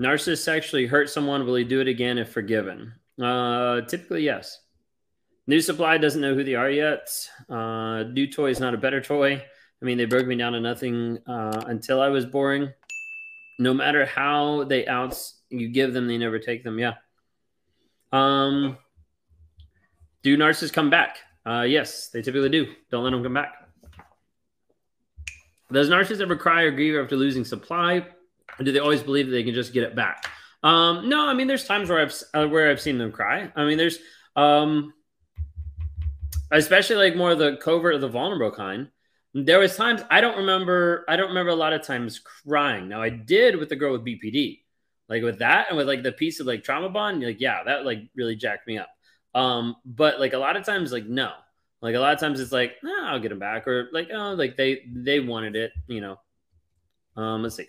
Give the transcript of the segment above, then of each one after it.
Narcissists actually hurt someone. Will he do it again if forgiven? Uh, typically, yes. New supply doesn't know who they are yet. Uh, new toy is not a better toy. I mean, they broke me down to nothing uh, until I was boring. No matter how they outs you give them, they never take them. Yeah. Um, do narcissists come back? Uh, yes, they typically do. Don't let them come back. Does narcissists ever cry or grieve after losing supply? Or do they always believe that they can just get it back? Um, no, I mean, there's times where I've uh, where I've seen them cry. I mean, there's um, especially like more of the covert or the vulnerable kind. There was times I don't remember. I don't remember a lot of times crying. Now I did with the girl with BPD, like with that and with like the piece of like trauma bond. Like yeah, that like really jacked me up. Um, but like a lot of times, like no, like a lot of times it's like, nah, I'll get them back, or like oh, like they they wanted it, you know. Um, let's see.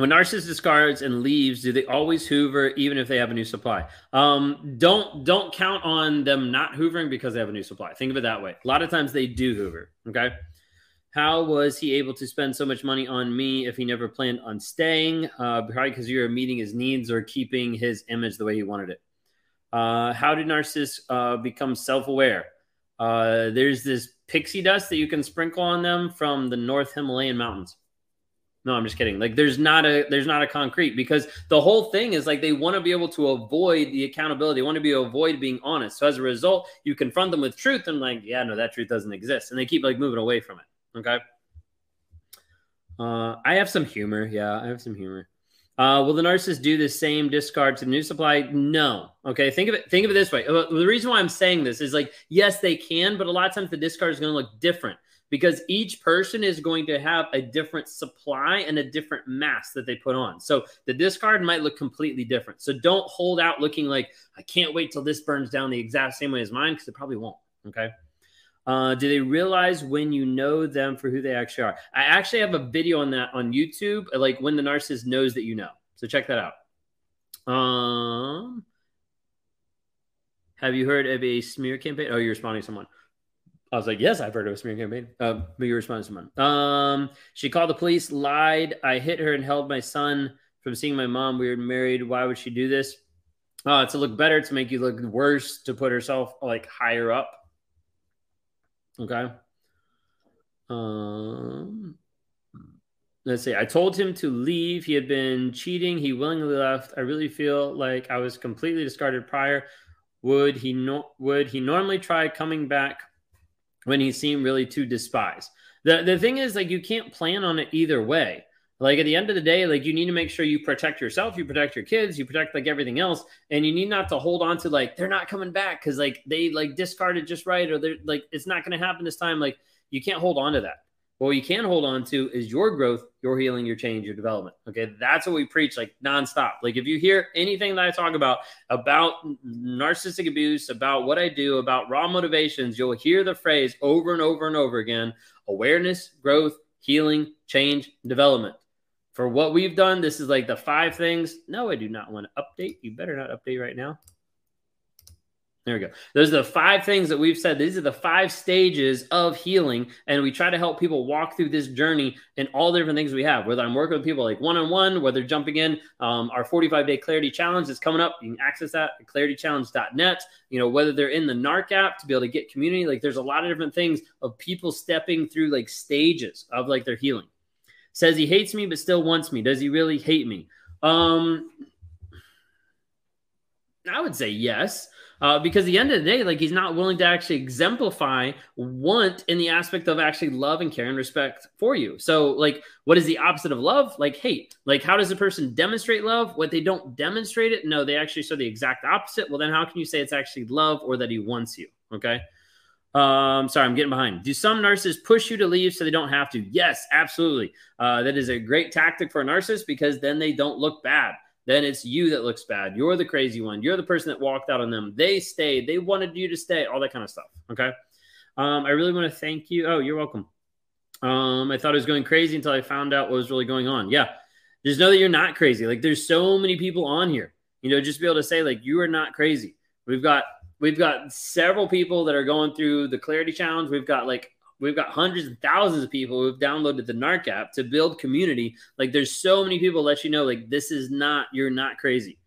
When narcissist discards and leaves, do they always hoover even if they have a new supply? Um, don't don't count on them not hoovering because they have a new supply. Think of it that way. A lot of times they do hoover. Okay. How was he able to spend so much money on me if he never planned on staying? Uh, probably because you were meeting his needs or keeping his image the way he wanted it. Uh, how did narcissists uh, become self aware? Uh, there's this pixie dust that you can sprinkle on them from the North Himalayan mountains. No, I'm just kidding. Like there's not a there's not a concrete because the whole thing is like they want to be able to avoid the accountability. They want to be avoid being honest. So as a result, you confront them with truth and like, yeah, no, that truth doesn't exist. And they keep like moving away from it. Okay. Uh, I have some humor. Yeah, I have some humor. Uh, will the narcissist do the same discard to the new supply? No. Okay. Think of it. Think of it this way. Uh, the reason why I'm saying this is like, yes, they can, but a lot of times the discard is going to look different because each person is going to have a different supply and a different mask that they put on. So the discard might look completely different. So don't hold out looking like I can't wait till this burns down the exact same way as mine because it probably won't. Okay. Uh, do they realize when you know them for who they actually are? I actually have a video on that on YouTube, like when the narcissist knows that you know. So check that out. Um, have you heard of a smear campaign? Oh, you're responding to someone. I was like, yes, I've heard of a smear campaign. Uh, but you responded to someone. Um, she called the police, lied. I hit her and held my son from seeing my mom. We were married. Why would she do this? Uh, to look better, to make you look worse, to put herself like higher up. Okay. Um, let's see. I told him to leave. He had been cheating. He willingly left. I really feel like I was completely discarded prior. Would he no- would he normally try coming back when he seemed really too despised. The the thing is like you can't plan on it either way. Like at the end of the day, like you need to make sure you protect yourself, you protect your kids, you protect like everything else, and you need not to hold on to like they're not coming back because like they like discarded just right or they're like it's not going to happen this time. Like you can't hold on to that. What you can hold on to is your growth, your healing, your change, your development. Okay. That's what we preach like nonstop. Like if you hear anything that I talk about, about narcissistic abuse, about what I do, about raw motivations, you'll hear the phrase over and over and over again awareness, growth, healing, change, development. For what we've done, this is like the five things. No, I do not want to update. You better not update right now. There we go. Those are the five things that we've said. These are the five stages of healing. And we try to help people walk through this journey and all the different things we have. Whether I'm working with people like one on one, whether jumping in, um, our 45 day clarity challenge is coming up. You can access that at claritychallenge.net. You know, whether they're in the NARC app to be able to get community, like there's a lot of different things of people stepping through like stages of like their healing. Says he hates me but still wants me. Does he really hate me? Um, I would say yes. Uh, because at the end of the day, like he's not willing to actually exemplify want in the aspect of actually love and care and respect for you. So, like, what is the opposite of love? Like hate. Like, how does a person demonstrate love? What they don't demonstrate it? No, they actually show the exact opposite. Well, then how can you say it's actually love or that he wants you? Okay. Um, sorry, I'm getting behind. Do some narcissists push you to leave so they don't have to? Yes, absolutely. Uh, that is a great tactic for a narcissist because then they don't look bad then it's you that looks bad. You're the crazy one. You're the person that walked out on them. They stayed. They wanted you to stay. All that kind of stuff. Okay. Um, I really want to thank you. Oh, you're welcome. Um, I thought it was going crazy until I found out what was really going on. Yeah. Just know that you're not crazy. Like there's so many people on here. You know, just be able to say like you are not crazy. We've got we've got several people that are going through the clarity challenge. We've got like we've got hundreds and thousands of people who've downloaded the narc app to build community. Like there's so many people let you know like this is not you're not crazy.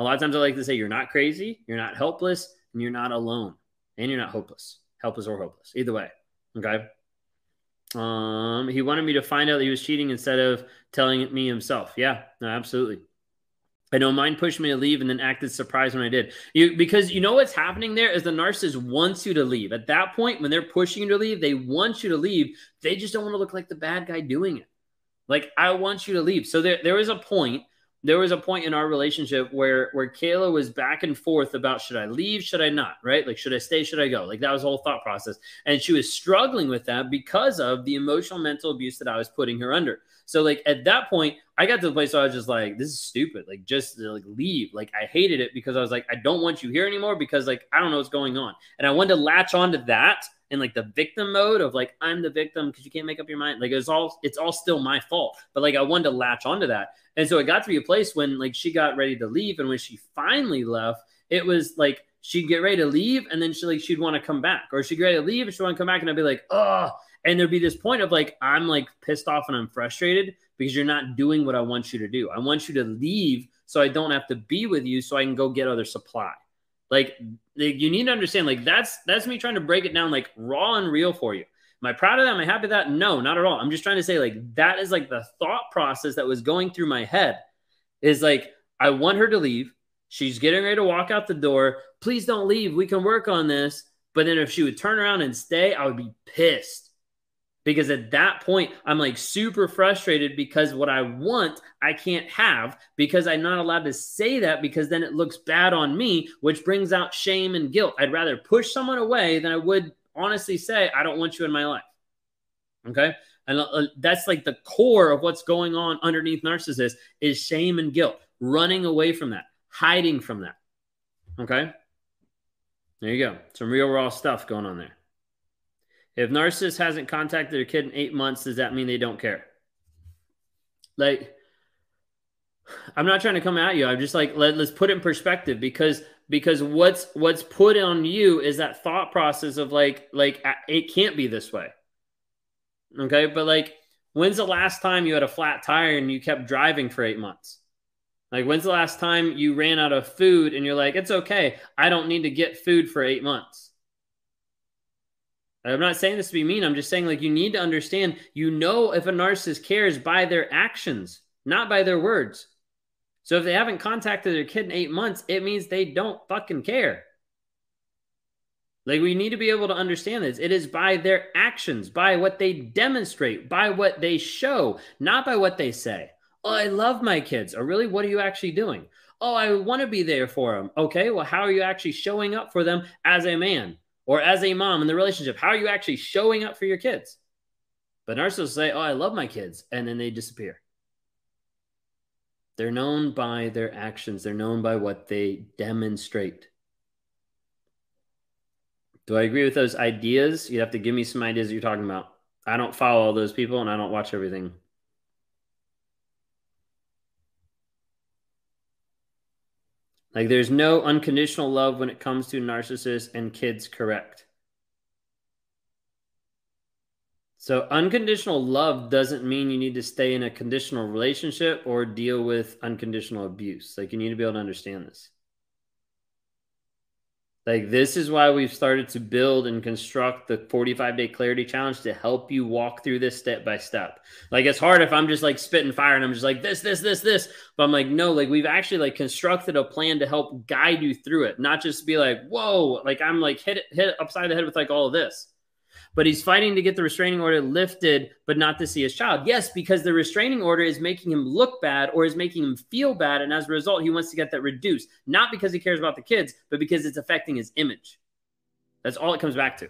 A lot of times i like to say you're not crazy you're not helpless and you're not alone. And you're not hopeless helpless or hopeless. Either way okay? Um he wanted me to find out that he was cheating instead of telling me himself. Yeah no, absolutely I know mine pushed me to leave and then acted surprised when I did. You because you know what's happening there is the narcissist wants you to leave. At that point, when they're pushing you to leave, they want you to leave. They just don't want to look like the bad guy doing it. Like I want you to leave. So there there was a point. There was a point in our relationship where where Kayla was back and forth about should I leave, should I not, right? Like should I stay, should I go? Like that was the whole thought process, and she was struggling with that because of the emotional mental abuse that I was putting her under. So like at that point, I got to the place where I was just like, this is stupid. Like just like leave. Like I hated it because I was like, I don't want you here anymore because like I don't know what's going on. And I wanted to latch on to that and like the victim mode of like I'm the victim because you can't make up your mind. Like it's all it's all still my fault. But like I wanted to latch onto that. And so it got to be a place when like she got ready to leave. And when she finally left, it was like she'd get ready to leave and then she like she'd want to come back. Or she'd get ready to leave and she'd want to come back and I'd be like, oh, and there'd be this point of like, I'm like pissed off and I'm frustrated because you're not doing what I want you to do. I want you to leave so I don't have to be with you so I can go get other supply. Like, like you need to understand, like that's that's me trying to break it down like raw and real for you. Am I proud of that? Am I happy with that? No, not at all. I'm just trying to say, like, that is like the thought process that was going through my head is like, I want her to leave. She's getting ready to walk out the door. Please don't leave. We can work on this. But then if she would turn around and stay, I would be pissed because at that point I'm like super frustrated because what I want I can't have because I'm not allowed to say that because then it looks bad on me, which brings out shame and guilt. I'd rather push someone away than I would honestly say I don't want you in my life. Okay? And uh, that's like the core of what's going on underneath narcissist is shame and guilt, running away from that, hiding from that. Okay? There you go. Some real raw stuff going on there. If narcissist hasn't contacted their kid in eight months, does that mean they don't care? Like, I'm not trying to come at you. I'm just like let, let's put it in perspective because because what's what's put on you is that thought process of like like it can't be this way. Okay, but like when's the last time you had a flat tire and you kept driving for eight months? Like when's the last time you ran out of food and you're like it's okay, I don't need to get food for eight months. I'm not saying this to be mean. I'm just saying, like, you need to understand, you know, if a narcissist cares by their actions, not by their words. So if they haven't contacted their kid in eight months, it means they don't fucking care. Like, we need to be able to understand this. It is by their actions, by what they demonstrate, by what they show, not by what they say. Oh, I love my kids. Or really, what are you actually doing? Oh, I want to be there for them. Okay, well, how are you actually showing up for them as a man? Or as a mom in the relationship, how are you actually showing up for your kids? But narcissists say, Oh, I love my kids. And then they disappear. They're known by their actions, they're known by what they demonstrate. Do I agree with those ideas? You have to give me some ideas that you're talking about. I don't follow all those people and I don't watch everything. Like there's no unconditional love when it comes to narcissists and kids, correct? So unconditional love doesn't mean you need to stay in a conditional relationship or deal with unconditional abuse. Like you need to be able to understand this. Like this is why we've started to build and construct the 45 day clarity challenge to help you walk through this step by step. Like it's hard if I'm just like spitting fire and I'm just like this, this, this, this. But I'm like, no, like we've actually like constructed a plan to help guide you through it, not just be like, whoa, like I'm like hit hit upside the head with like all of this but he's fighting to get the restraining order lifted, but not to see his child. Yes, because the restraining order is making him look bad or is making him feel bad. And as a result, he wants to get that reduced, not because he cares about the kids, but because it's affecting his image. That's all it comes back to.